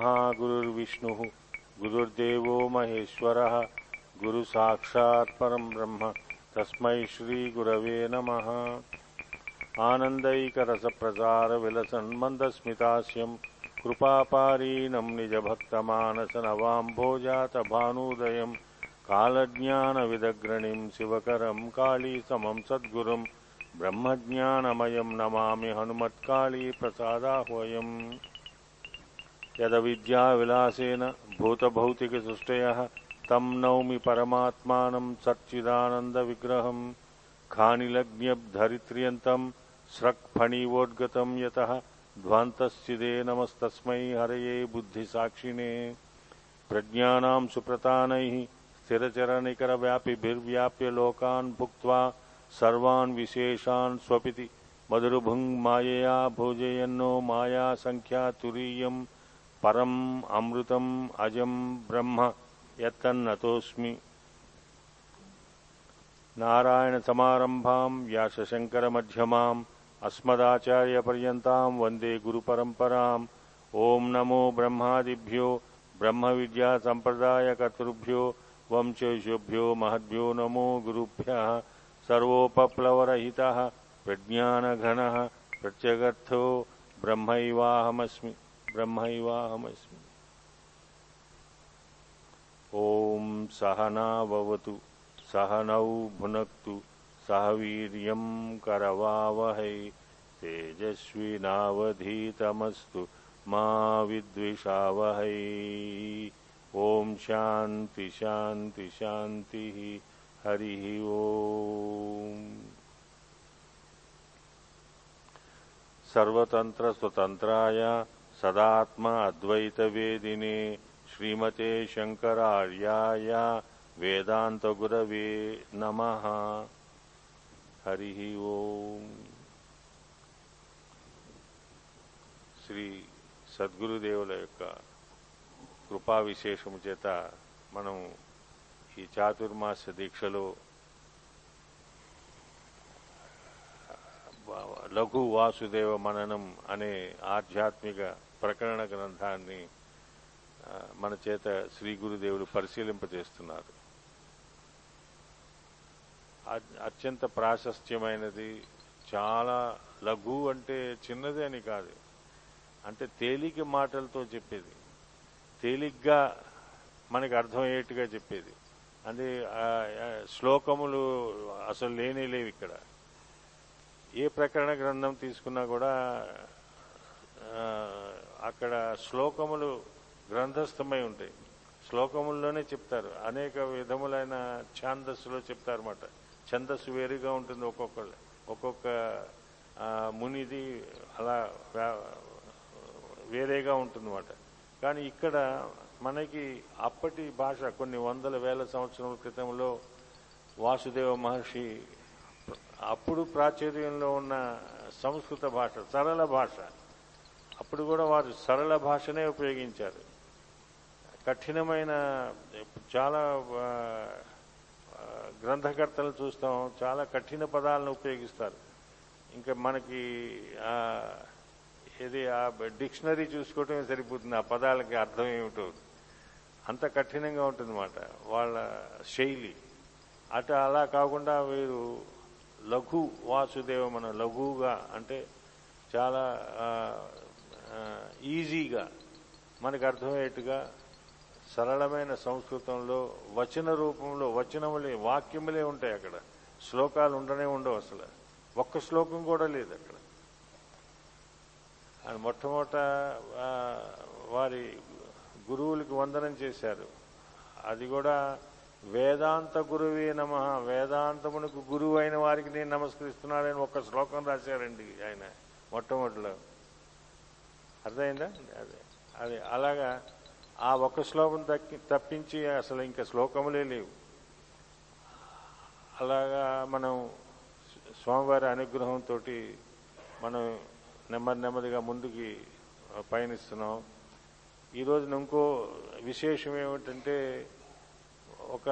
गुरुर्ब्रह्मा गुरुर्विष्णुः गुरुर्देवो महेश्वरः, गुरुसाक्षात् परं ब्रह्म, तस्मै श्रीगुरवे नमः। आनन्दैकरसप्रसारविलसन्मन्दस्मितास्यम् कृपापारीणं निजभक्तमानसनवाम्भोजातभानुदयम् कालज्ञानविदग्रणिं शिवकरं कालीसमं सद्गुरुं, ब्रह्मज्ञानमयं नमामि हनुमत्कालीप्रसादाह्वयम्। यदविद्याविलासेन भूतभौतिकसृष्टयः, तं नौमि परमात्मानं सच्चिदानन्दविग्रहम् खानिलग्न्यब्धरित्र्यन्तं, स्रक्फणीवोद्गतं यतः ध्वान्तश्चिदे नमस्तस्मै हरये बुद्धिसाक्षिणे। प्रज्ञानां सुप्रतानैः स्थिरचरनिकरव्यापिभिर्व्याप्य लोकान् भुक्त्वा सर्वान् विशेषान् स्वपिति मधुरभुङ् मायया भोजयन्नो मायासङ्ख्यातुरीयं परम् अमृतम् अजं ब्रह्म यत्तन्नतोऽस्मि नारायणसमारम्भां व्यासशङ्करमध्यमाम् अस्मदाचार्यपर्यन्तां वंदे गुरुपरम्पराम्। ॐ नमो ब्रह्मादिभ्यो ब्रह्मविद्यासम्प्रदायकर्तृभ्यो वंशेषुभ्यो महद्भ्यो नमो गुरुभ्यः। सर्वोपप्लवरहितः, प्रज्ञानघनः, प्रत्यगर्थो ब्रह्मैवाहमस्मि। ब्रह्मैवाहमस्मि। ॐ सहना भवतु सहनौ भुनक्तु सह वीर्यं करवावहै तेजस्विनावधीतमस्तु मा विद्विषावहै। ॐ शान्ति शान्ति शान्तिः हरिः ॐ सर्वतन्त्रस्वतन्त्राय सदात्म अद्वैतवेदिने श्रीमते शङ्करार्याय వేదాంతగురవే నమ హరి ఓం శ్రీ సద్గురుదేవుల యొక్క కృపా విశేషము చేత మనం ఈ చాతుర్మాస దీక్షలో లఘు వాసుదేవ మననం అనే ఆధ్యాత్మిక ప్రకరణ గ్రంథాన్ని మన చేత శ్రీ గురుదేవుడు పరిశీలింపజేస్తున్నారు. అత్యంత ప్రాశస్త్యమైనది చాలా లఘు అంటే చిన్నది అని కాదు. అంటే తేలిక మాటలతో చెప్పేది. తేలిగ్గా మనకి అర్థమయ్యేట్టుగా చెప్పేది. అంటే శ్లోకములు అసలు లేనే లేవు ఇక్కడ. ఏ ప్రకరణ గ్రంథం తీసుకున్నా కూడా అక్కడ శ్లోకములు గ్రంథస్థమై ఉంటాయి. శ్లోకముల్లోనే చెప్తారు. అనేక విధములైన ఛాందస్సులో చెప్తారన్నమాట. ఛందస్సు వేరుగా ఉంటుంది ఒక్కొక్కళ్ళు. ఒక్కొక్క మునిది అలా వేరేగా ఉంటుందన్నమాట. కానీ ఇక్కడ మనకి అప్పటి భాష కొన్ని వందల వేల సంవత్సరాల క్రితంలో వాసుదేవ మహర్షి అప్పుడు ప్రాచుర్యంలో ఉన్న సంస్కృత భాష సరళ భాష. అప్పుడు కూడా వారు సరళ భాషనే ఉపయోగించారు. కఠినమైన చాలా గ్రంథకర్తలు చూస్తాం చాలా కఠిన పదాలను ఉపయోగిస్తారు. ఇంకా మనకి ఏది ఆ డిక్షనరీ చూసుకోవటమే సరిపోతుంది ఆ పదాలకి అర్థం ఏమిటో. అంత కఠినంగా ఉంటుందన్నమాట వాళ్ళ శైలి. అటు అలా కాకుండా వీరు లఘు వాసుదేవ మన లఘువుగా అంటే చాలా ఈజీగా మనకు అర్థమయ్యేట్టుగా సరళమైన సంస్కృతంలో వచన రూపంలో వచనములే వాక్యములే ఉంటాయి అక్కడ. శ్లోకాలు ఉండనే ఉండవు అసలు. ఒక్క శ్లోకం కూడా లేదు అక్కడ. ఆయన మొట్టమొదట వారి గురువులకి వందనం చేశారు. అది కూడా వేదాంత గురువే నమ వేదాంతమునకు గురువు అయిన వారికి నేను నమస్కరిస్తున్నానని ఒక్క శ్లోకం రాశారండి ఆయన మొట్టమొదటిలో. అర్థమైందా? అదే అది అలాగా ఆ ఒక్క శ్లోకం తక్కి తప్పించి అసలు ఇంకా శ్లోకములే లేవు. అలాగా మనం స్వామివారి అనుగ్రహంతో మనం నెమ్మది నెమ్మదిగా ముందుకి పయనిస్తున్నాం. ఈరోజు ఇంకో విశేషం ఏమిటంటే ఒక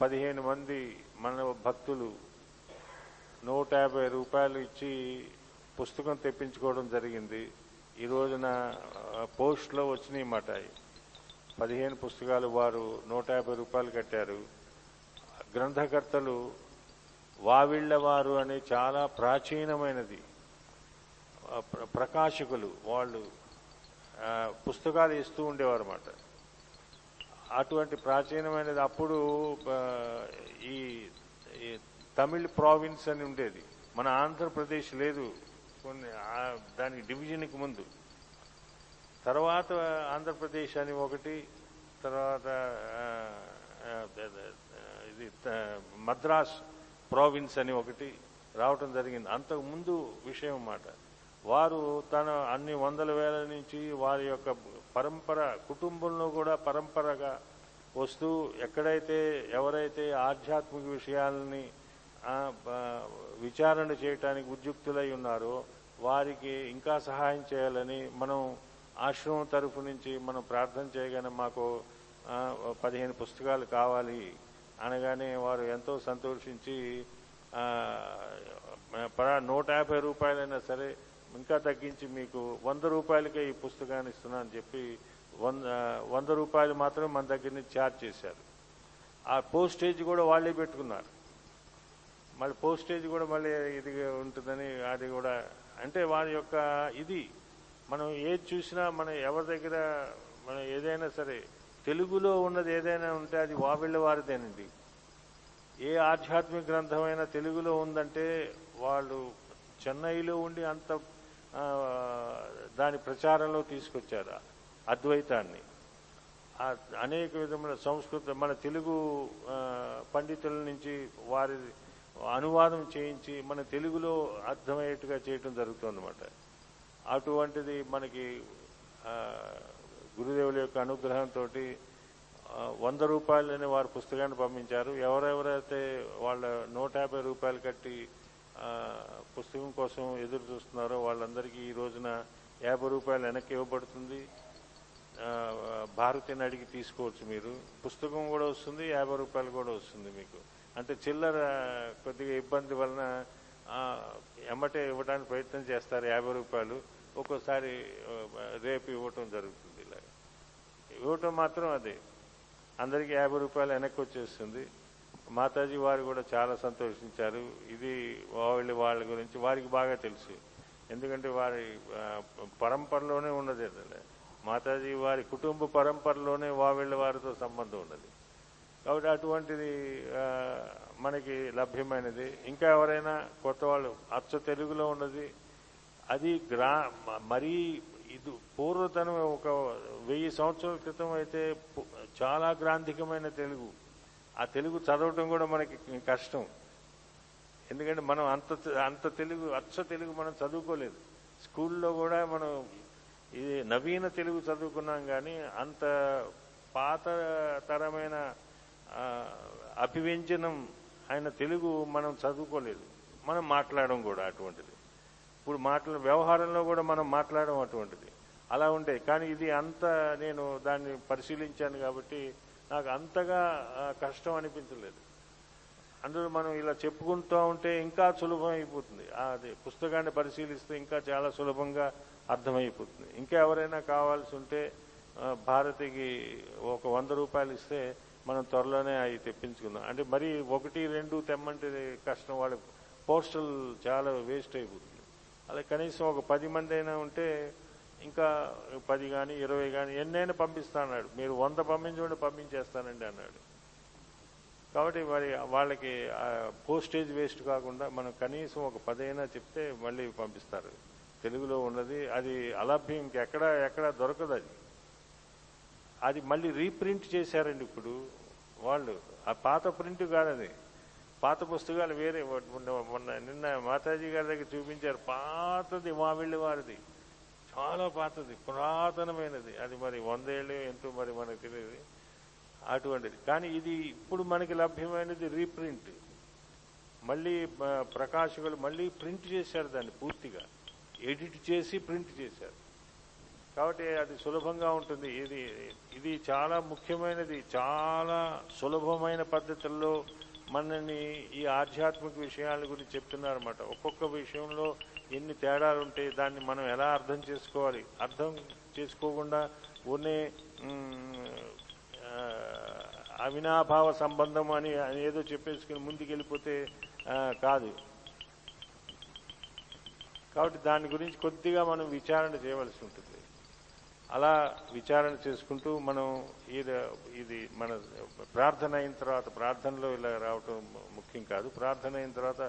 పదిహేను మంది మన భక్తులు నూట యాభై రూపాయలు ఇచ్చి పుస్తకం తెప్పించుకోవడం జరిగింది. ఈ రోజున పోస్ట్లో వచ్చినాయి మాట పదిహేను పుస్తకాలు వారు నూట యాభై రూపాయలు కట్టారు. గ్రంథకర్తలు వావిళ్ళవారు అనే చాలా ప్రాచీనమైనది. ప్రకాశకులు వాళ్ళు పుస్తకాలు ఇస్తూ ఉండేవారు అన్నమాట అటువంటి ప్రాచీనమైనది అప్పుడు ఈ ఈ తమిళ్ ప్రావిన్స్ అని ఉండేది. మన ఆంధ్రప్రదేశ్ లేదు. కొన్ని దానికి డివిజన్కి ముందు. తర్వాత ఆంధ్రప్రదేశ్ అని ఒకటి తర్వాత ఇది మద్రాస్ ప్రావిన్స్ అని ఒకటి రావటం జరిగింది. అంతకు ముందు విషయం అన్నమాట. వారు తన అన్ని వందల వేల నుంచి వారి యొక్క పరంపర కుటుంబంలో కూడా పరంపరగా వస్తూ ఎక్కడైతే ఎవరైతే ఆధ్యాత్మిక విషయాలని విచారణ చేయటానికి ఉద్యుక్తులై ఉన్నారో. వారికి ఇంకా సహాయం చేయాలని మనం ఆశ్రమం తరఫు నుంచి మనం ప్రార్థన చేయగానే మాకు పదిహేను పుస్తకాలు కావాలి అనగానే వారు ఎంతో సంతోషించి నూట యాభై రూపాయలైనా సరే ఇంకా తగ్గించి మీకు వంద రూపాయలకే ఈ పుస్తకాన్ని ఇస్తున్నానని చెప్పి వంద వంద రూపాయలు మాత్రం మన దగ్గర నుంచి ఛార్జ్ చేశారు. ఆ పోస్టేజ్ కూడా వాళ్ళే పెట్టుకున్నారు. మళ్ళీ పోస్టేజ్ కూడా మళ్ళీ ఇది ఉంటుందని అది కూడా. అంటే వారి యొక్క ఇది మనం ఏది చూసినా మన ఎవరి దగ్గర మనం ఏదైనా సరే తెలుగులో ఉన్నది ఏదైనా ఉంటే అది వావిళ్ళ వారిదేనండి. ఏ ఆధ్యాత్మిక గ్రంథమైనా తెలుగులో ఉందంటే వాళ్ళు చెన్నైలో ఉండి అంత దాని ప్రచారంలో తీసుకొచ్చారు అద్వైతాన్ని. అనేక విధముల సంస్కృత మన తెలుగు పండితుల నుంచి వారి అనువాదం చేయించి మన తెలుగులో అర్థమయ్యేట్టుగా చేయటం జరుగుతుందన్నమాట. అటువంటిది మనకి గురుదేవుల యొక్క అనుగ్రహంతో వంద రూపాయలని వారు పుస్తకాన్ని పంపించారు. ఎవరెవరైతే వాళ్ళ నూట యాభై రూపాయలు కట్టి పుస్తకం కోసం ఎదురు చూస్తున్నారో వాళ్ళందరికీ ఈ రోజున యాభై రూపాయలు వెనక్కి ఇవ్వబడుతుంది. భారతీయ భారతిని అడిగి తీసుకోవచ్చు మీరు. పుస్తకం కూడా వస్తుంది యాభై రూపాయలు కూడా వస్తుంది మీకు. అంటే చిల్లర కొద్దిగా ఇబ్బంది వలన ఎమ్మటే ఇవ్వడానికి ప్రయత్నం చేస్తారు యాభై రూపాయలు. ఒక్కోసారి రేపు ఇవ్వటం జరుగుతుంది ఇలా. ఇవ్వటం మాత్రం అదే. అందరికీ యాభై రూపాయలు వెనక్కి వచ్చేస్తుంది. మాతాజీ వారు కూడా చాలా సంతోషించారు. ఇది వాళ్ళ వాళ్ళ గురించి వారికి బాగా తెలుసు. ఎందుకంటే వారి పరంపరలోనే ఉన్నది మాతాజీ వారి కుటుంబ పరంపరలోనే వావిళ్ళ వారితో సంబంధం ఉన్నది. కాబట్టి అటువంటిది మనకి లభ్యమైనది. ఇంకా ఎవరైనా కొత్త వాళ్ళు అచ్చ తెలుగులో ఉన్నది అది గ్రా మరీ ఇది పూర్వతనం ఒక వెయ్యి సంవత్సరాల క్రితం అయితే చాలా గ్రాంధికమైన తెలుగు. ఆ తెలుగు చదవటం కూడా మనకి కష్టం. ఎందుకంటే మనం అంత అంత తెలుగు అచ్చ తెలుగు మనం చదువుకోలేదు. స్కూల్లో కూడా మనం ఇది నవీన తెలుగు చదువుకున్నాం కానీ అంత పాత తరమైన అభివ్యంజనం ఆయన తెలుగు మనం చదువుకోలేదు. మనం మాట్లాడడం కూడా అటువంటిది. ఇప్పుడు మాట్లా వ్యవహారంలో కూడా మనం మాట్లాడడం అటువంటిది. అలా ఉండే. కానీ ఇది అంత నేను దాన్ని పరిశీలించాను కాబట్టి నాకు అంతగా కష్టం అనిపించలేదు. అందులో మనం ఇలా చెప్పుకుంటూ ఉంటే ఇంకా సులభం అయిపోతుంది అది పుస్తకాన్ని పరిశీలిస్తే ఇంకా చాలా సులభంగా అర్థమైపోతుంది. ఇంకా ఎవరైనా కావాల్సి ఉంటే భారతికి ఒక వంద రూపాయలు ఇస్తే మనం త్వరలోనే అవి తెప్పించుకుందాం. అంటే మరి ఒకటి రెండు తెమ్మంటే కష్టం. వాళ్ళ పోస్టల్ చాలా వేస్ట్ అయిపోతుంది. అలా కనీసం ఒక పది మంది అయినా ఉంటే ఇంకా పది కానీ ఇరవై కానీ ఎన్నైనా పంపిస్తా అన్నాడు. మీరు వంద పంపించండి పంపించేస్తానండి అన్నాడు. కాబట్టి మరి వాళ్ళకి పోస్టేజ్ వేస్ట్ కాకుండా మనం కనీసం ఒక పదైనా చెప్తే మళ్ళీ పంపిస్తారు. తెలుగులో ఉన్నది. అది అలభ్యం ఇంకెక్కడ ఎక్కడ దొరకదు అది. అది మళ్ళీ రీప్రింట్ చేశారండి ఇప్పుడు వాళ్ళు. ఆ పాత ప్రింట్ కాదని పాత పుస్తకాలు వేరే మొన్న నిన్న మాతాజీ గారి దగ్గర చూపించారు. పాతది మా వెళ్ళి వారిది. చాలా పాతది పురాతనమైనది. అది మరి వందేళ్ళు ఎంతో మరి మనకు తెలియదు. అటువంటిది. కానీ ఇది ఇప్పుడు మనకి లభ్యమైనది రీప్రింట్. మళ్ళీ ప్రకాశకులు మళ్ళీ ప్రింట్ చేశారు దాన్ని పూర్తిగా. ఎడిట్ చేసి ప్రింట్ చేశారు. కాబట్టి అది సులభంగా ఉంటుంది. ఇది ఇది చాలా ముఖ్యమైనది. చాలా సులభమైన పద్ధతుల్లో మనని ఈ ఆధ్యాత్మిక విషయాల గురించి చెప్తున్నారన్నమాట. ఒక్కొక్క విషయంలో ఎన్ని తేడాలు ఉంటాయి దాన్ని మనం ఎలా అర్థం చేసుకోవాలి? అర్థం చేసుకోకుండా ఊనే అవినాభావ సంబంధం అని అని ఏదో చెప్పేసుకుని ముందుకెళ్ళిపోతే కాదు. కాబట్టి దాని గురించి కొద్దిగా మనం విచారణ చేయవలసి ఉంటుంది. అలా విచారణ చేసుకుంటూ మనం ఇది ఇది మన ప్రార్థన అయిన తర్వాత ప్రార్థనలో ఇలా రావటం ముఖ్యం కాదు. ప్రార్థన అయిన తర్వాత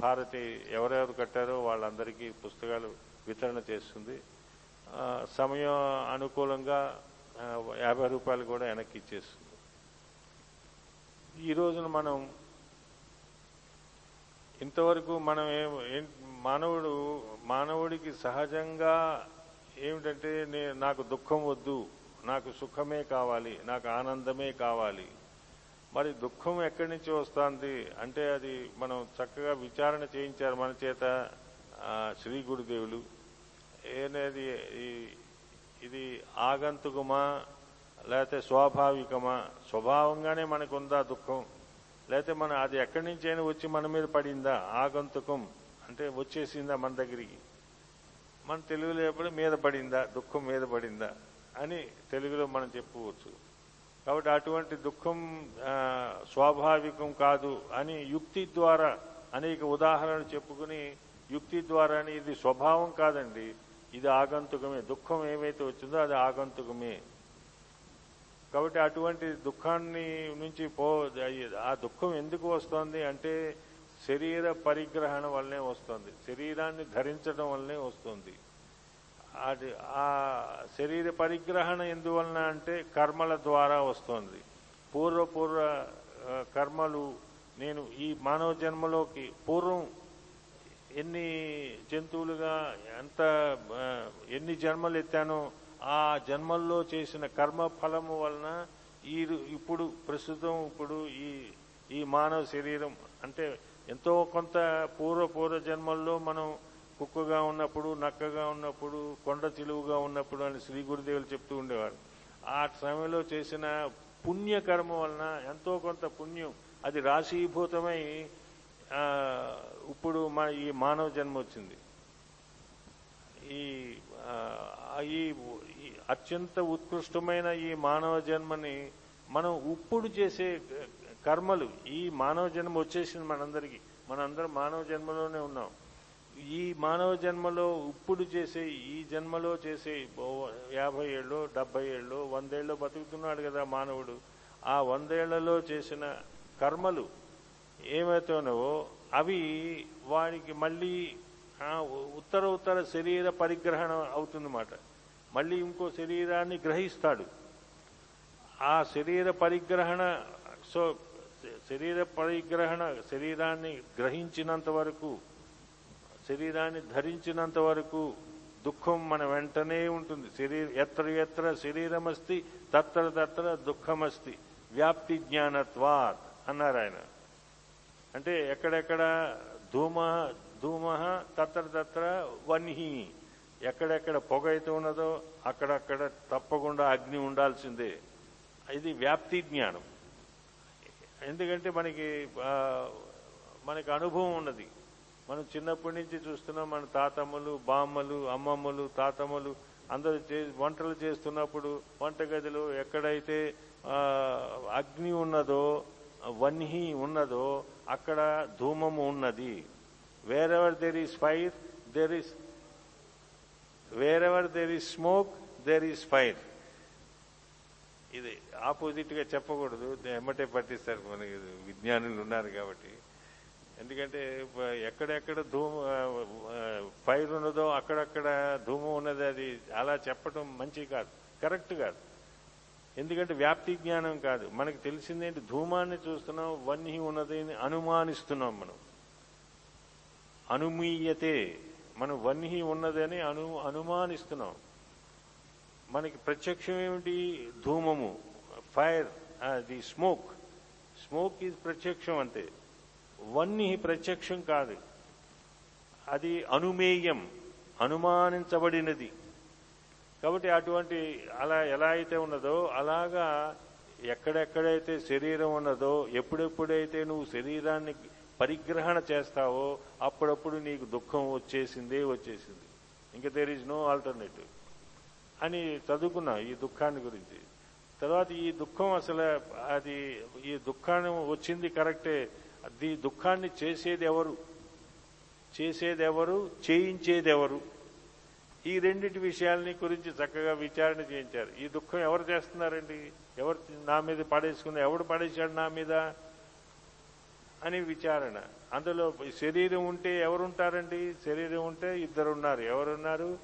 భారతి ఎవరెవరు కట్టారో వాళ్ళందరికీ పుస్తకాలు వితరణ చేస్తుంది. సమయం అనుకూలంగా యాభై రూపాయలు కూడా వెనక్కి ఇచ్చేస్తుంది. ఈ రోజున మనం ఇంతవరకు మనం ఏ మానవుడు మానవుడికి సహజంగా ఏమిటంటే నేను నాకు దుఃఖం వద్దు నాకు సుఖమే కావాలి నాకు ఆనందమే కావాలి. మరి దుఃఖం ఎక్కడి నుంచి వస్తుంది? అంటే అది మనం చక్కగా విచారణ చేయించారు మన చేత శ్రీ గురుదేవులు. ఏనేది ఈ- ఇది ఆగంతుకమా లేకపోతే స్వాభావికమా? స్వభావంగానే మనకుందా దుఃఖం? లేకపోతే మన అది ఎక్కడి నుంచైనా అయినా వచ్చి మన మీద పడిందా? ఆగంతుకం. అంటే వచ్చేసిందా మన దగ్గరికి? మన తెలుగులో ఎప్పుడు మీద పడిందా దుఃఖం మీద పడిందా అని తెలుగులో మనం చెప్పుకోవచ్చు. కాబట్టి అటువంటి దుఃఖం స్వాభావికం కాదు అని యుక్తి ద్వారా అనేక ఉదాహరణలు చెప్పుకుని యుక్తి ద్వారానే ఇది స్వభావం కాదండి. ఇది ఆగంతుకమే. దుఃఖం ఏమైతే వచ్చిందో అది ఆగంతుకమే. కాబట్టి అటువంటి దుఃఖాన్ని నుంచి పో ఆ దుఃఖం ఎందుకు వస్తోంది అంటే శరీర పరిగ్రహణ వల్లనే వస్తుంది. శరీరాన్ని ధరించడం వల్లనే వస్తుంది. అది ఆ శరీర పరిగ్రహణ ఎందువలన అంటే కర్మల ద్వారా వస్తుంది. పూర్వ పూర్వ కర్మలు నేను ఈ మానవ జన్మలోకి పూర్వం ఎన్ని జంతువులుగా ఎంత ఎన్ని జన్మలు ఎత్తానో ఆ జన్మల్లో చేసిన కర్మ ఫలము వలన ఈ ఇప్పుడు ప్రస్తుతం ఇప్పుడు ఈ ఈ మానవ శరీరం అంటే ఎంతో కొంత పూర్వ పూర్వ జన్మల్లో మనం కుక్కగా ఉన్నప్పుడు నక్కగా ఉన్నప్పుడు కొండ చిలువుగా ఉన్నప్పుడు అని శ్రీ గురుదేవులు చెప్తూ ఉండేవారు. ఆ సమయంలో చేసిన పుణ్యకర్మ వలన ఎంతో కొంత పుణ్యం అది రాశీభూతమై ఇప్పుడు మా ఈ మానవ జన్మ వచ్చింది. ఈ ఈ ఈ అత్యంత ఉత్కృష్టమైన ఈ మానవ జన్మని మనం ఇప్పుడు చేసే కర్మలు ఈ మానవ జన్మ వచ్చేసింది మనందరికీ. మనందరం మానవ జన్మలోనే ఉన్నాం. ఈ మానవ జన్మలో ఇప్పుడు చేసే ఈ జన్మలో చేసే యాభై ఏళ్ళు డెబ్బై ఏళ్ళు వందేళ్ళు బతుకుతున్నాడు కదా మానవుడు. ఆ వందేళ్ళలో చేసిన కర్మలు ఏమైతే ఉన్నావో అవి వాడికి మళ్ళీ ఉత్తర ఉత్తర శరీర పరిగ్రహణ అవుతుందన్నమాట. మళ్ళీ ఇంకో శరీరాన్ని గ్రహిస్తాడు. ఆ శరీర పరిగ్రహణ సో శరీర పరిగ్రహణ శరీరాన్ని గ్రహించినంత వరకు శరీరాన్ని ధరించినంత వరకు దుఃఖం మన వెంటనే ఉంటుంది. శరీర ఎత్ర ఎత్ర శరీరమస్తి తత్ర తత్ర దుఃఖమస్తి. వ్యాప్తి జ్ఞానత్వాత్ అన్నారు ఆయన. అంటే ఎక్కడెక్కడ ధూమ ధూమ తత్ర తత్ర వన్హి. ఎక్కడెక్కడ పొగ అయితే ఉన్నదో అక్కడక్కడ తప్పకుండా అగ్ని ఉండాల్సిందే. ఇది వ్యాప్తి జ్ఞానం. ఎందుకంటే మనకి మనకి అనుభవం ఉన్నది. మనం చిన్నప్పటి నుంచి చూస్తున్నాం మన తాతమ్మలు బామ్మలు అమ్మమ్మలు తాతమ్మలు అందరూ చే వంటలు చేస్తున్నప్పుడు వంటగదిలో ఎక్కడైతే అగ్ని ఉన్నదో వన్హి ఉన్నదో అక్కడ ధూమము ఉన్నది. Wherever there is fire there is wherever there is smoke there is fire ఇది ఆపోజిట్గా చెప్పకూడదు. ఎమ్మటే పట్టిస్తారు మనకి విజ్ఞానులు ఉన్నారు కాబట్టి. ఎందుకంటే ఎక్కడెక్కడ ధూమ ఫైర్ ఉన్నదో అక్కడక్కడ ధూమం ఉన్నది అది అలా చెప్పటం మంచి కాదు. కరెక్ట్ కాదు. ఎందుకంటే వ్యాప్తి జ్ఞానం కాదు. మనకు తెలిసిందేంటి ధూమాన్ని చూస్తున్నాం వన్హి ఉన్నది అని అనుమానిస్తున్నాం మనం. అనుమీయతే. మనం వన్హి ఉన్నదని అను అనుమానిస్తున్నాం. మనకి ప్రత్యక్షం ఏమిటి? ధూమము. Fire the smoke smoke is ప్రత్యక్షం అంతే వన్ని ప్రత్యక్షం కాదు. అది అనుమేయం అనుమానించబడినది. కాబట్టి అటువంటి అలా ఎలా అయితే ఉన్నదో అలాగా ఎక్కడెక్కడైతే శరీరం ఉన్నదో ఎప్పుడెప్పుడైతే నువ్వు శరీరాన్ని పరిగ్రహణ చేస్తావో అప్పుడప్పుడు నీకు దుఃఖం వచ్చేసిందే వచ్చేసింది. ఇంకా దేర్ ఈజ్ నో ఆల్టర్నేటివ్ అని చదువుకున్నా ఈ దుఃఖాన్ని గురించి. తర్వాత ఈ దుఃఖం అసలు అది ఈ దుఃఖాన్ని వచ్చింది కరెక్టే. ఈ దుఃఖాన్ని చేసేది ఎవరు చేసేది ఎవరు చేయించేది ఎవరు ఈ రెండింటి విషయాలని గురించి చక్కగా విచారణ చేయించారు. ఈ దుఃఖం ఎవరు చేస్తున్నారండి? ఎవరు నా మీద పడేసుకున్నా ఎవడు పడేశాడు నా మీద? అని విచారణ. అందులో శరీరం ఉంటే ఎవరుంటారండి? శరీరం ఉంటే ఇద్దరు ఉన్నారు ఎవరున్నారు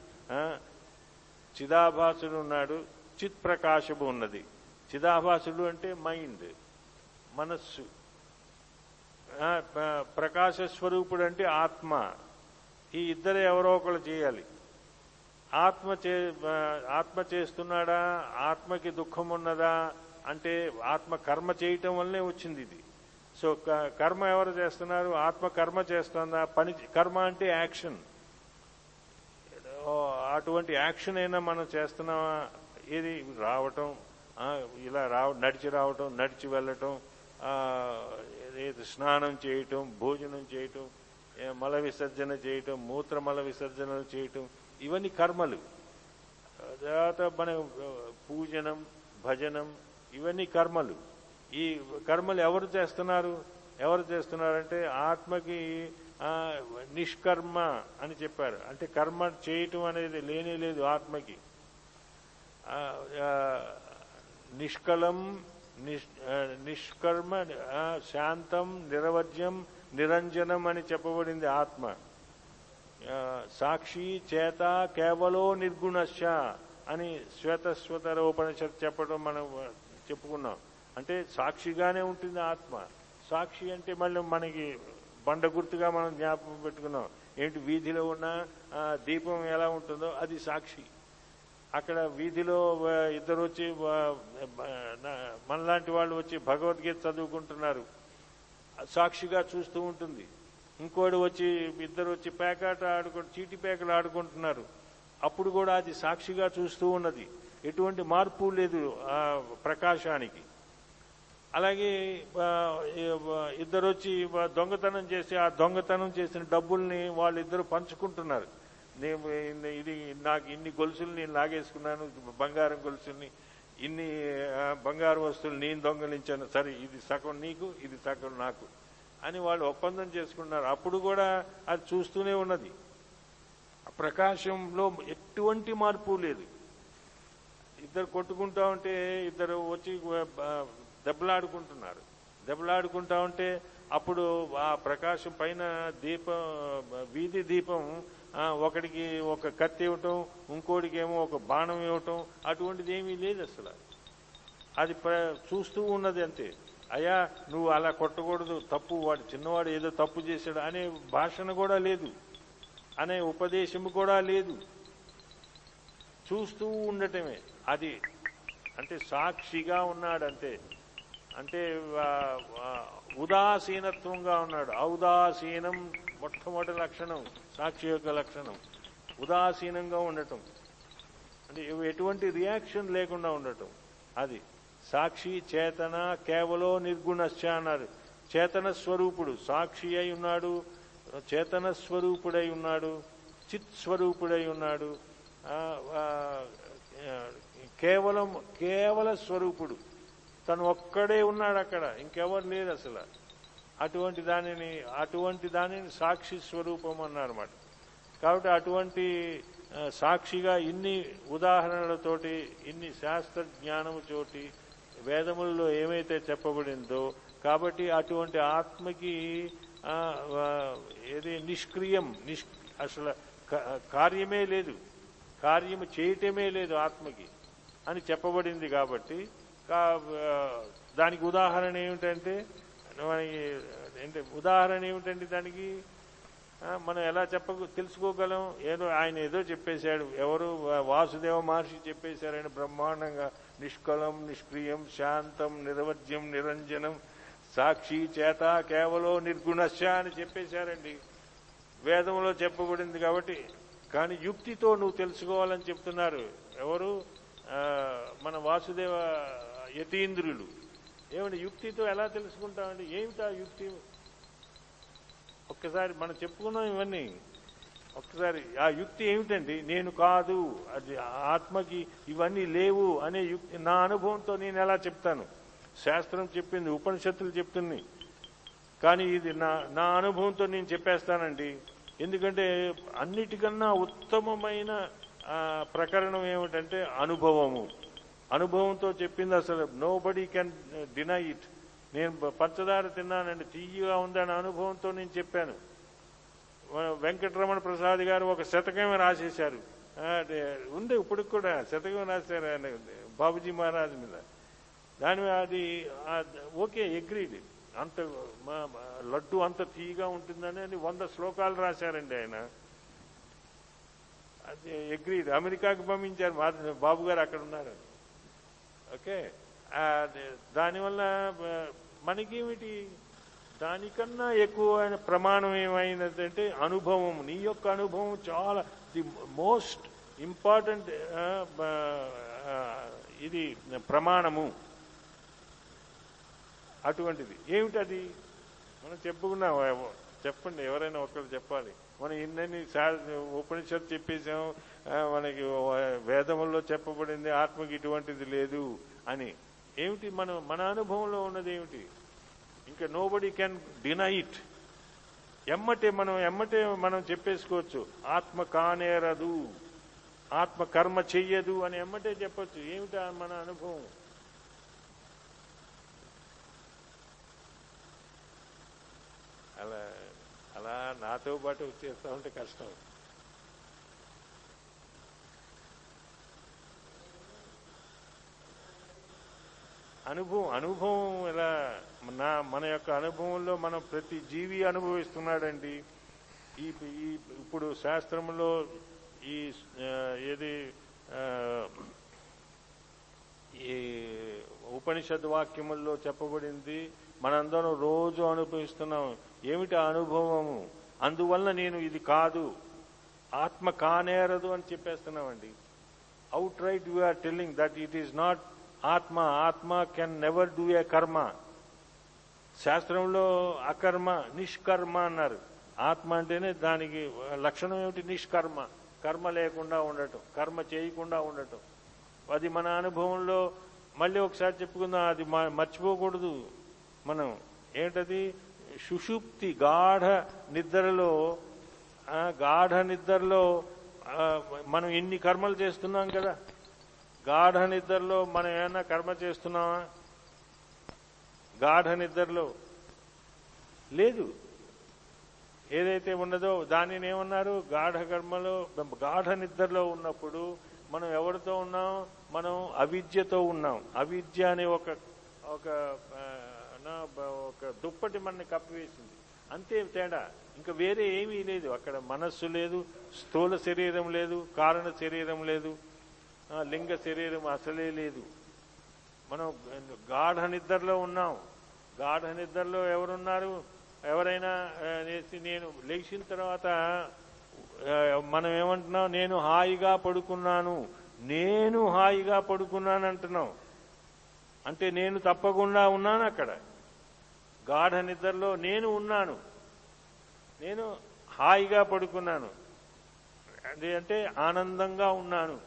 చిదాభాసుడు ఉన్నాడు చిత్ ప్రకాశము ఉన్నది. చిదాభాసుడు అంటే మైండ్ మనస్సు. ప్రకాశ స్వరూపుడు అంటే ఆత్మ. ఈ ఇద్దరు ఎవరో ఒకరు చేయాలి. ఆత్మ చే ఆత్మ చేస్తున్నాడా ఆత్మకి దుఃఖం ఉన్నదా అంటే ఆత్మ కర్మ చేయటం వల్లనే వచ్చింది ఇది. సో క- కర్మ ఎవరు చేస్తున్నారు? ఆత్మ కర్మ చేస్తుందా? పని కర్మ అంటే యాక్షన్. అటువంటి యాక్షన్ అయినా మనం చేస్తున్నామా? ఏది? రావటం ఇలా రావ నడిచి రావటం నడిచి వెళ్ళటం ఏది? స్నానం చేయటం భోజనం చేయటం మల విసర్జన చేయటం మూత్ర మల విసర్జనలు చేయటం ఇవన్నీ కర్మలు. తర్వాత మన పూజనం భజనం ఇవన్నీ కర్మలు. ఈ కర్మలు ఎవరు చేస్తున్నారు? ఎవరు చేస్తున్నారంటే ఆత్మకి నిష్కర్మ అని చెప్పారు. అంటే కర్మ చేయటం అనేది లేనే లేదు ఆత్మకి. నిష్కలం నిష్కర్మ శాంతం నిరవజ్యం నిరంజనం అని చెప్పబడింది ఆత్మ. సాక్షి చేత కేవలో నిర్గుణశ అని శ్వేతశ్వతర ఉపనిషత్ చెప్పడం మనం చెప్పుకున్నాం. అంటే సాక్షిగానే ఉంటుంది ఆత్మ. సాక్షి అంటే మళ్ళీ మనకి బండ గుర్తుగా మనం జ్ఞాపకం పెట్టుకున్నాం. ఏంటి వీధిలో ఉన్న దీపం ఎలా ఉంటుందో అది సాక్షి. అక్కడ వీధిలో ఇద్దరు వచ్చి మనలాంటి వాళ్ళు వచ్చి భగవద్గీత చదువుకుంటున్నారు. సాక్షిగా చూస్తూ ఉంటుంది. ఇంకోడు వచ్చి ఇద్దరు వచ్చి పేకాట ఆడుకు చీటి పేకలు ఆడుకుంటున్నారు. అప్పుడు కూడా అది సాక్షిగా చూస్తూ ఉన్నది. ఎటువంటి మార్పు లేదు ఆ ప్రకాశానికి. అలాగే ఇద్దరు వచ్చి దొంగతనం చేసి ఆ దొంగతనం చేసిన డబ్బుల్ని వాళ్ళిద్దరు పంచుకుంటున్నారు. నేను ఇది నాకు ఇన్ని గొలుసులు నేను లాగేసుకున్నాను బంగారం గొలుసుల్ని ఇన్ని బంగారు వస్తువులు నేను దొంగలించాను. సరే ఇది సగం నీకు ఇది సగం నాకు అని వాళ్ళు ఒప్పందం చేసుకున్నారు. అప్పుడు కూడా అది చూస్తూనే ఉన్నది. ప్రకాశంలో ఎటువంటి మార్పు లేదు. ఇద్దరు కొట్టుకుంటా ఉంటే ఇద్దరు వచ్చి దెబ్బలాడుకుంటున్నారు. దెబ్బలాడుకుంటా ఉంటే అప్పుడు ఆ ప్రకాశం పైన దీపం వీధి దీపం ఒకడికి ఒక కత్తి ఇవ్వటం ఇంకోటికి ఏమో ఒక బాణం ఇవ్వటం అటువంటిది ఏమీ లేదు అసలు. అది ప్ర- చూస్తూ ఉన్నది అంతే. అయ్యా నువ్వు అలా కొట్టకూడదు తప్పు వాడు చిన్నవాడు ఏదో తప్పు చేశాడు అనే భాషణ కూడా లేదు. అనే ఉపదేశం కూడా లేదు. చూస్తూ ఉండటమే. అది అంటే సాక్షిగా ఉన్నాడంతే. అంటే ఉదాసీనత్వంగా ఉన్నాడు. ఔదాసీనం మొట్టమొదటి లక్షణం సాక్షి యొక్క లక్షణం. ఉదాసీనంగా ఉండటం. అంటే ఎటువంటి రియాక్షన్ లేకుండా ఉండటం. అది సాక్షి చేతన కేవలో నిర్గుణశ్చ అన్నారు. చేతన స్వరూపుడు సాక్షి అయి ఉన్నాడు. చేతన స్వరూపుడై ఉన్నాడు. చిత్ స్వరూపుడై ఉన్నాడు. కేవలం కేవల స్వరూపుడు. తను ఒక్కడే ఉన్నాడు అక్కడ. ఇంకెవరు లేరు అసలు. అటువంటి దానిని అటువంటి దానిని సాక్షి స్వరూపం అన్నారన్నమాట. కాబట్టి అటువంటి సాక్షిగా ఇన్ని ఉదాహరణలతోటి ఇన్ని శాస్త్ర జ్ఞానము చోటి వేదముల్లో ఏమైతే చెప్పబడిందో కాబట్టి అటువంటి ఆత్మకి ఏది నిష్క్రియం నిష్ అసలు క- కార్యమే లేదు. కార్యము చేయటమే లేదు ఆత్మకి అని చెప్పబడింది కాబట్టి దానికి ఉదాహరణ ఏమిటంటే మనకి ఏంటి ఉదాహరణ ఏమిటండి దానికి? మనం ఎలా చెప్ప తెలుసుకోగలం? ఏదో ఆయన ఏదో చెప్పేశాడు. ఎవరు? వాసుదేవ మహర్షి చెప్పేశారు. ఆయన బ్రహ్మాండంగా నిష్కలం నిష్క్రియం శాంతం నిర్వజ్యం నిరంజనం సాక్షి చేత కేవలం నిర్గుణశ అని చెప్పేశారండి. వేదంలో చెప్పబడింది కాబట్టి. కానీ యుక్తితో నువ్వు తెలుసుకోవాలని చెప్తున్నారు. ఎవరు? మన వాసుదేవ యతీంద్రులు. ఏమండి యుక్తితో ఎలా తెలుసుకుంటామండి? ఏమిటా యుక్తి? ఒక్కసారి మనం చెప్పుకున్నాం ఇవన్నీ. ఒక్కసారి ఆ యుక్తి ఏమిటండి? నేను కాదు అది ఆత్మకి ఇవన్నీ లేవు అనే యుక్తి నా అనుభవంతో నేను ఎలా చెప్తాను? శాస్త్రం చెప్పింది ఉపనిషత్తులు చెప్తున్నాయి కానీ ఇది నా నా అనుభవంతో నేను చెప్పేస్తానండి. ఎందుకంటే అన్నిటికన్నా ఉత్తమమైన ప్రకరణం ఏమిటంటే అనుభవము. అనుభవంతో చెప్పింది అసలు. Nobody can deny it నేను పంచదార తిన్నానండి. తీయగా ఉందనే అనుభవంతో నేను చెప్పాను. వెంకటరమణ ప్రసాద్ గారు ఒక శతకమే రాసేశారు. ఉంది ఇప్పటికి కూడా. శతకం రాశారు ఆయన బాబుజీ మహారాజ్ మీద. దాని మీద అది ఓకే ఎగ్రీడ్ అంత లడ్డు అంత తీయగా ఉంటుందని అని వంద శ్లోకాలు రాశారండి ఆయన. అది ఎగ్రీడ్ అమెరికాకి పంపించారు. మా- బాబు గారు అక్కడ ఉన్నారు. ఓకే. దానివల్ల మనకేమిటి? దానికన్నా ఎక్కువ ప్రమాణం ఏమైనదంటే అనుభవం. నీ యొక్క అనుభవం చాలా ది మోస్ట్ ఇంపార్టెంట్ ఇది ప్రమాణము. అటువంటిది. ఏమిటది? మనం చెప్పుకున్నాం చెప్పండి ఎవరైనా ఒకరు చెప్పాలి. మనం ఇన్నని ఉపనిషత్తు చెప్పేసాం మనకి వేదముల్లో చెప్పబడింది ఆత్మకి ఇటువంటిది లేదు అని. ఏమిటి మనం మన అనుభవంలో ఉన్నది ఏమిటి? ఇంకా nobody can deny it ఎమ్మటే మనం ఎమ్మటే మనం చెప్పేసుకోవచ్చు ఆత్మ కానేరదు ఆత్మ కర్మ చెయ్యదు అని ఎమ్మటే చెప్పొచ్చు. ఏమిటి మన అనుభవం? అలా అలా నాతో పాటు చేస్తూ ఉంటే కష్టం. అనుభవం అనుభవం ఎలా? నా మన యొక్క అనుభవంలో మనం ప్రతి జీవి అనుభవిస్తున్నాడండి. ఈ ఇప్పుడు శాస్త్రంలో ఈ ఏది ఈ ఉపనిషద్ వాక్యముల్లో చెప్పబడింది. మనందరం రోజు అనుభవిస్తున్నాం ఏమిటి ఆ అనుభవము? అందువల్ల నేను ఇది కాదు. ఆత్మ కానేరదు అని చెప్పేస్తున్నామండి. Outright are telling that it is not ఆత్మ. ఆత్మ కెన్ నెవర్ డూ ఏ కర్మ శాస్త్రంలో అకర్మ నిష్కర్మ అన్నారు. ఆత్మ అంటేనే దానికి లక్షణం ఏమిటి? నిష్కర్మ. కర్మ లేకుండా ఉండటం. కర్మ చేయకుండా ఉండటం. అది మన అనుభవంలో మళ్ళీ ఒకసారి చెప్పుకుందాం. అది మర్చిపోకూడదు. మనం ఏంటది? సుషుప్తి గాఢ నిద్రలో గాఢ నిద్రలో మనం ఎన్ని కర్మలు చేస్తున్నాం కదా? గాఢ నిద్రలో మనం ఏమైనా కర్మ చేస్తున్నామా? గాఢ నిద్రలో. లేదు. ఏదైతే ఉన్నదో దానిని ఏమన్నారు? గాఢ కర్మలో గాఢ నిద్రలో ఉన్నప్పుడు మనం ఎవరితో ఉన్నాం? మనం అవిద్యతో ఉన్నాం. అవిద్య అనే ఒక ఒక నా ఒక దుప్పటి మనని కప్పివేసింది. అంతే తేడా. ఇంకా వేరే ఏమీ లేదు. అక్కడ మనస్సు లేదు స్థూల శరీరం లేదు కారణ శరీరం లేదు లింగ శరీరం అసలే లేదు. మనం గాఢ నిద్రలో ఉన్నాం. గాఢ నిద్రలో ఎవరున్నారు? ఎవరైనా నేను లేచిన తర్వాత మనం ఏమంటున్నాం? నేను హాయిగా పడుకున్నాను. నేను హాయిగా పడుకున్నాను అంటున్నాం అంటే నేను తప్పకుండా ఉన్నాను అక్కడ. గాఢ నిద్రలో నేను ఉన్నాను. నేను హాయిగా పడుకున్నాను. అది అంటే ఆనందంగా ఉన్నాను.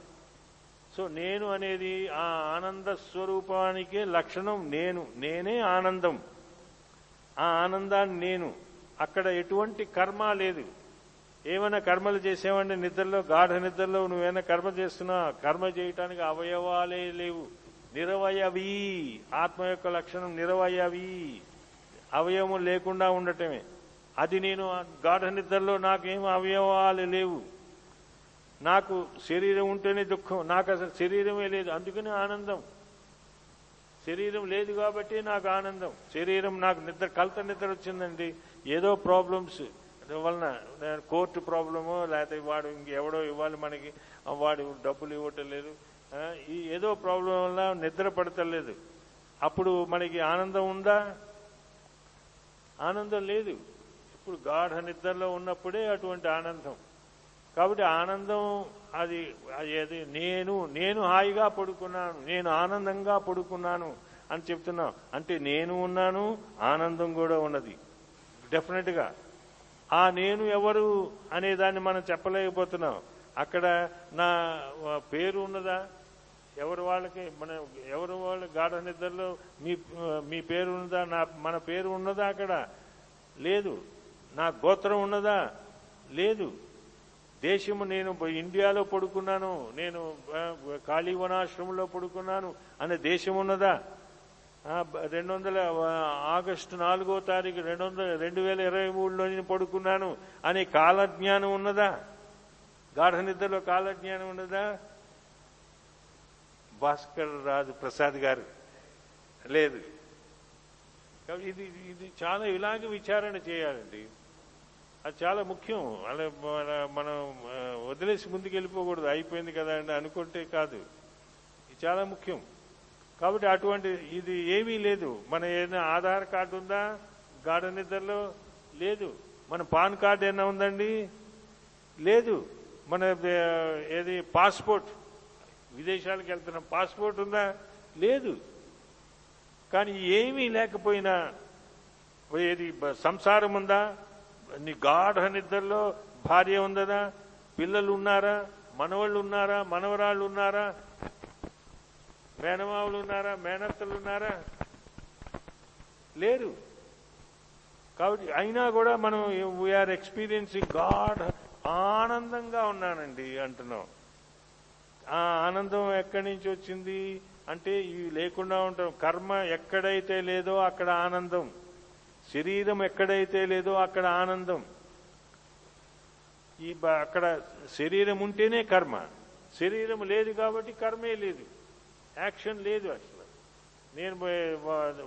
సో నేను అనేది ఆ ఆనంద స్వరూపానికే లక్షణం నేను. నేనే ఆనందం. ఆ ఆనందాన్ని నేను. అక్కడ ఎటువంటి కర్మ లేదు. ఏమైనా కర్మలు చేసేవంటే నిద్రలో గాఢ నిద్రలో నువ్వేమైనా కర్మ చేస్తున్నా కర్మ చేయటానికి అవయవాలే లేవు. నిరవయవి. ఆత్మ యొక్క లక్షణం నిరవయవి. అవయవం లేకుండా ఉండటమే. అది నేను గాఢ నిద్రలో నాకేం అవయవాలు లేవు. నాకు శరీరం ఉంటేనే దుఃఖం నాకు అసలు శరీరమే లేదు. అందుకని ఆనందం. శరీరం లేదు కాబట్టి నాకు ఆనందం. శరీరం నాకు నిద్ర కలత నిద్ర వచ్చిందండి. ఏదో ప్రాబ్లమ్స్ వలన కోర్టు ప్రాబ్లమో లేకపోతే వాడు ఇంకెవడో ఇవ్వాలి మనకి వాడు డబ్బులు ఇవ్వటం లేదు ఈ ఏదో ప్రాబ్లం వల్ల నిద్ర పడతలేదు అప్పుడు మనకి ఆనందం ఉందా? ఆనందం లేదు. ఇప్పుడు గాఢ నిద్రలో ఉన్నప్పుడే అటువంటి ఆనందం. కాబట్టి ఆనందం అది అది అది నేను నేను హాయిగా పడుకున్నాను నేను ఆనందంగా పడుకున్నాను అని చెప్తున్నాం. అంటే నేను ఉన్నాను ఆనందం కూడా ఉన్నది. డెఫినెట్గా ఆ నేను ఎవరు అనే దాన్ని మనం చెప్పలేకపోతున్నాం. అక్కడ నా పేరు ఉన్నదా? ఎవరు వాళ్ళకి మన ఎవరు వాళ్ళ గాఢ నిద్రలో మీ మీ పేరు ఉన్నదా నా మన పేరు ఉన్నదా అక్కడ? లేదు. నా గోత్రం ఉన్నదా? లేదు. దేశము నేను ఇండియాలో పడుకున్నాను. నేను కాళీవనాశ్రమంలో పడుకున్నాను. అనే దేశం ఉన్నదా? రెండు వందల ఆగస్టు నాలుగో తారీఖు రెండు వందల రెండు వేల ఇరవై మూడులో నేను పడుకున్నాను. అనే కాలజ్ఞానం ఉన్నదా? గాఢ నిద్రలో కాలజ్ఞానం ఉన్నదా? భాస్కర్ రాజు ప్రసాద్ గారు. లేదు. కాబట్టి ఇది ఇది చాలా ఇలాగే విచారణ చేయాలండి. అది చాలా ముఖ్యం. అలా మన- మనం వదిలేసి ముందుకు వెళ్ళిపోకూడదు అయిపోయింది కదా అని అనుకుంటే కాదు. ఇది చాలా ముఖ్యం. కాబట్టి అటువంటి ఇది ఏమీ లేదు. మన ఏదైనా ఆధార్ కార్డు ఉందా? గాఢ నిద్రలో? లేదు. మన పాన్ కార్డు ఏమైనా ఉందండి? లేదు. మన ఏది పాస్పోర్ట్ విదేశాలకు వెళ్తున్న పాస్పోర్ట్ ఉందా? లేదు. కానీ ఏమీ లేకపోయినా ఏది సంసారం ఉందా? నీ గాఢ నిద్రలో భార్య ఉందదా? పిల్లలు ఉన్నారా? మనవాళ్ళు ఉన్నారా? మనవరాళ్ళు ఉన్నారా? మేనమావులు ఉన్నారా? మేనత్తలు ఉన్నారా? లేరు. కాబట్టి అయినా కూడా మనం వీఆర్ ఎక్స్పీరియన్సింగ్ గాడ్ ఆనందంగా ఉన్నానండి అంటున్నాం. ఆ ఆనందం ఎక్కడి నుంచి వచ్చింది అంటే ఇవి లేకుండా ఉంటాం. కర్మ ఎక్కడైతే లేదో అక్కడ ఆనందం. శరీరం ఎక్కడైతే లేదో అక్కడ ఆనందం. ఈ అక్కడ శరీరం ఉంటేనే కర్మ. శరీరం లేదు కాబట్టి కర్మే లేదు. యాక్షన్ లేదు అసలు. నేను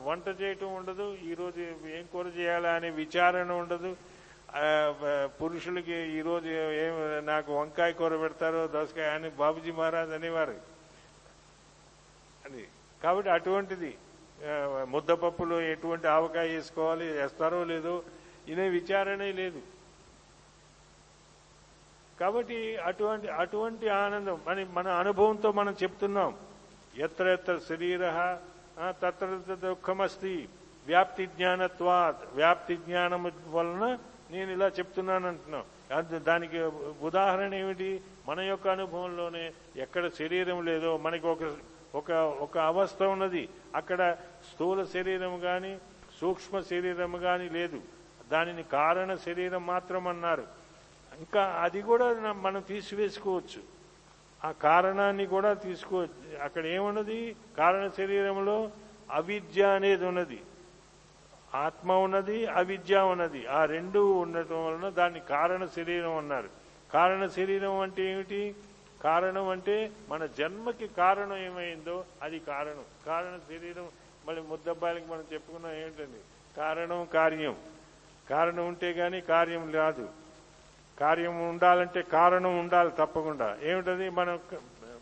వంట చేయటం ఉండదు. ఈరోజు ఏం కూర చేయాలా అనే విచారణ ఉండదు. పురుషులకి ఈరోజు ఏం నాకు వంకాయ కూర పెడతారో దోసకాయ అని బాబుజీ మహారాజ్ అనేవారు. అది. కాబట్టి అటువంటిది ముద్దపప్పులు ముద్దపప్పులో ఎటువంటి ఆవకాయ వేసుకోవాలి వేస్తారో లేదో ఇనే విచారణే లేదు. కాబట్టి అటువంటి అటువంటి ఆనందం మన మన అనుభవంతో మనం చెప్తున్నాం. ఎత్ర ఎత్ర శరీర తత్ర తత్ర దుఃఖమస్తి వ్యాప్తి జ్ఞానత్వాత్ వ్యాప్తి జ్ఞానం వలన నేను ఇలా చెప్తున్నాను అంటున్నాం దానికి ఉదాహరణ ఏమిటి? మన యొక్క అనుభవంలోనే ఎక్కడ శరీరం లేదో మనకి ఒక ఒక ఒక అవస్థ ఉన్నది. అక్కడ స్థూల శరీరం కానీ సూక్ష్మ శరీరం కానీ లేదు. దానిని కారణ శరీరం మాత్రం అన్నారు. ఇంకా అది కూడా మనం తీసివేసుకోవచ్చు. ఆ కారణాన్ని కూడా తీసుకోవచ్చు అక్కడ ఏమున్నది? కారణ శరీరంలో అవిద్య అనేది ఉన్నది. ఆత్మ ఉన్నది అవిద్య ఉన్నది. ఆ రెండు ఉండటం వలన దాన్ని కారణ శరీరం అన్నారు. కారణ శరీరం అంటే ఏమిటి? కారణం అంటే మన జన్మకి కారణం ఏమైందో అది కారణం. కారణ శరీరం మళ్ళీ ముద్దబ్బాయిలకి మనం చెప్పుకున్నాం ఏమిటండి? కారణం కార్యం. కారణం ఉంటే గాని కార్యం రాదు. కార్యం ఉండాలంటే కారణం ఉండాలి తప్పకుండా. ఏమిటది? మనం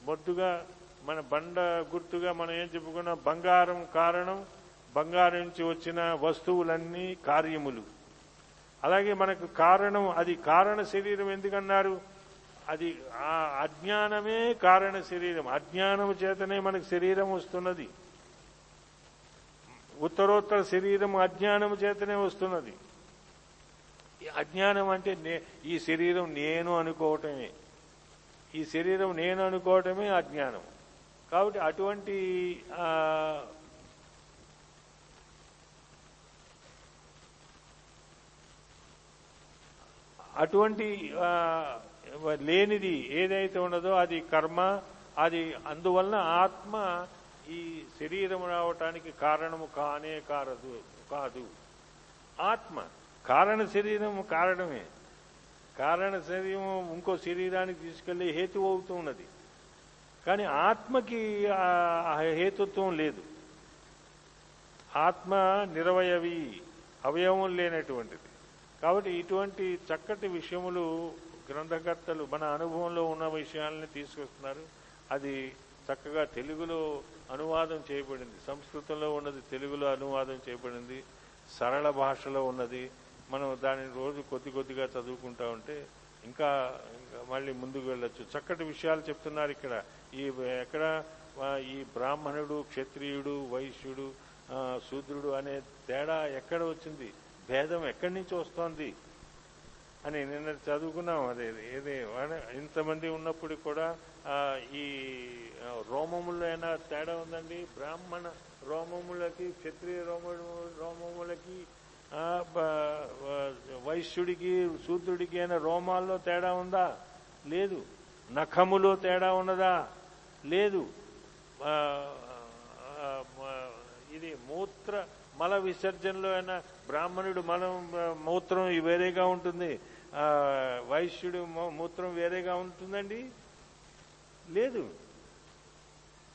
మొద్దుగా మన బండ గుర్తుగా మనం ఏం చెప్పుకున్నాం? బంగారం కారణం బంగారం నుంచి వచ్చిన వస్తువులన్నీ కార్యములు. అలాగే మనకు కారణం అది కారణ శరీరం ఎందుకన్నారు? అది ఆ అజ్ఞానమే కారణ శరీరం. అజ్ఞానము చేతనే మనకు శరీరం వస్తున్నది. ఉత్తరోత్తర శరీరం అజ్ఞానము చేతనే వస్తున్నది. అజ్ఞానం అంటే ఈ శరీరం నేను అనుకోవటమే. ఈ శరీరం నేను అనుకోవటమే అజ్ఞానం. కాబట్టి అటువంటి అటువంటి లేనిది ఏదైతే ఉన్నదో అది కర్మ అది అందువలన ఆత్మ ఈ శరీరం రావటానికి కారణము కానే కారదు కాదు. ఆత్మ కారణ శరీరం కారణమే. కారణ శరీరం ఇంకో శరీరానికి తీసుకెళ్ళే హేతు అవుతూ ఉన్నది. కానీ ఆత్మకి హేతుత్వం లేదు. ఆత్మ నిరవయవి అవయవం లేనటువంటిది. కాబట్టి ఇటువంటి చక్కటి విషయములు గ్రంథకర్తలు మన అనుభవంలో ఉన్న విషయాలని తీసుకొస్తున్నారు. అది చక్కగా తెలుగులో అనువాదం చేయబడింది. సంస్కృతంలో ఉన్నది తెలుగులో అనువాదం చేయబడింది. సరళ భాషలో ఉన్నది. మనం దానిని రోజు కొద్ది కొద్దిగా చదువుకుంటా ఉంటే ఇంకా మళ్ళీ ముందుకు వెళ్ళొచ్చు. చక్కటి విషయాలు చెప్తున్నారు ఇక్కడ. ఈ ఎక్కడ ఈ బ్రాహ్మణుడు క్షత్రియుడు వైశ్యుడు శూద్రుడు అనే తేడా ఎక్కడ వచ్చింది? భేదం ఎక్కడి నుంచి వస్తోంది అని నిన్న చదువుకున్నాం. అదే ఏది ఇంతమంది ఉన్నప్పుడు కూడా ఈ రోమముల్లో రోమములో అయినా తేడా ఉందండి. బ్రాహ్మణ రోమములకి క్షత్రియ రోమ రోమములకి వైశ్యుడికి శూద్రుడికి అయినా రోమాల్లో తేడా ఉందా? లేదు. నఖములో తేడా ఉన్నదా? లేదు. ఇది మూత్ర మల విసర్జనలో అయినా బ్రాహ్మణుడు మనం మూత్రం వేరేగా ఉంటుంది. వైశ్యుడు మూత్రం వేరేగా ఉంటుందండి? లేదు.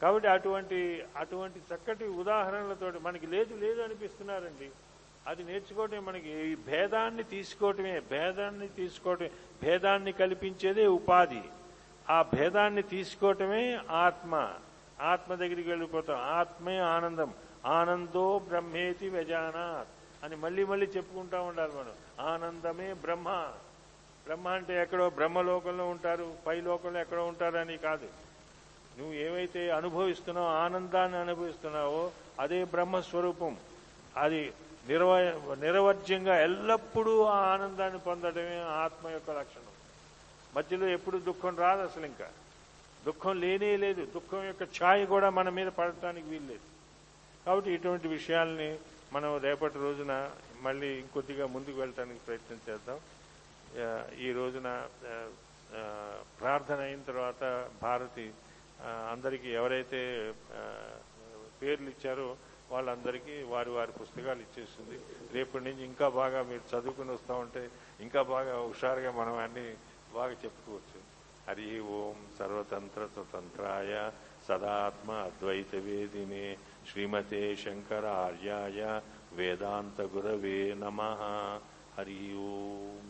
కాబట్టి అటువంటి అటువంటి చక్కటి ఉదాహరణలతో మనకి లేదు లేదు అనిపిస్తున్నారండి. అది నేర్చుకోవటమే మనకి ఈ భేదాన్ని తీసుకోవటమే భేదాన్ని తీసుకోవటమే భేదాన్ని కల్పించేదే ఉపాధి. ఆ భేదాన్ని తీసుకోవటమే ఆత్మ. ఆత్మ దగ్గరికి వెళ్ళిపోతాం. ఆత్మే ఆనందం. ఆనందో బ్రహ్మేతి వ్యజానాత్ అని మళ్ళీ మళ్ళీ చెప్పుకుంటా ఉండాలి మనం. ఆనందమే బ్రహ్మ. బ్రహ్మ అంటే ఎక్కడో బ్రహ్మలోకంలో ఉంటారు పై లోకంలో ఎక్కడో ఉంటారని కాదు. నువ్వు ఏవైతే అనుభవిస్తున్నావో ఆనందాన్ని అనుభవిస్తున్నావో అదే బ్రహ్మస్వరూపం అది నిరవ నిరవర్జ్యంగా ఎల్లప్పుడూ ఆ ఆనందాన్ని పొందడమే ఆత్మ యొక్క లక్షణం. మధ్యలో ఎప్పుడు దుఃఖం రాదు అసలు ఇంకా. దుఃఖం లేనే లేదు. దుఃఖం యొక్క ఛాయ కూడా మన మీద పడటానికి వీల్లేదు. కాబట్టి ఇటువంటి విషయాల్ని మనం రేపటి రోజున మళ్ళీ ఇంకొద్దిగా ముందుకు వెళ్ళటానికి ప్రయత్నం చేద్దాం. ఈ రోజున ప్రార్థన అయిన తర్వాత భారతి అందరికీ ఎవరైతే పేర్లు ఇచ్చారో వాళ్ళందరికీ వారి వారి పుస్తకాలు ఇచ్చేస్తుంది రేపటి నుంచి ఇంకా బాగా మీరు చదువుకుని వస్తూ ఉంటే ఇంకా బాగా హుషారుగా మనం అన్ని బాగా చెప్పుకోవచ్చు. హరి ఓం సర్వతంత్ర స్వతంత్రాయ సదాత్మ అద్వైత వేదినే శ్రీమతే శంకర ఆర్యాయ వేదాంత గురవే నమ హరి ఓం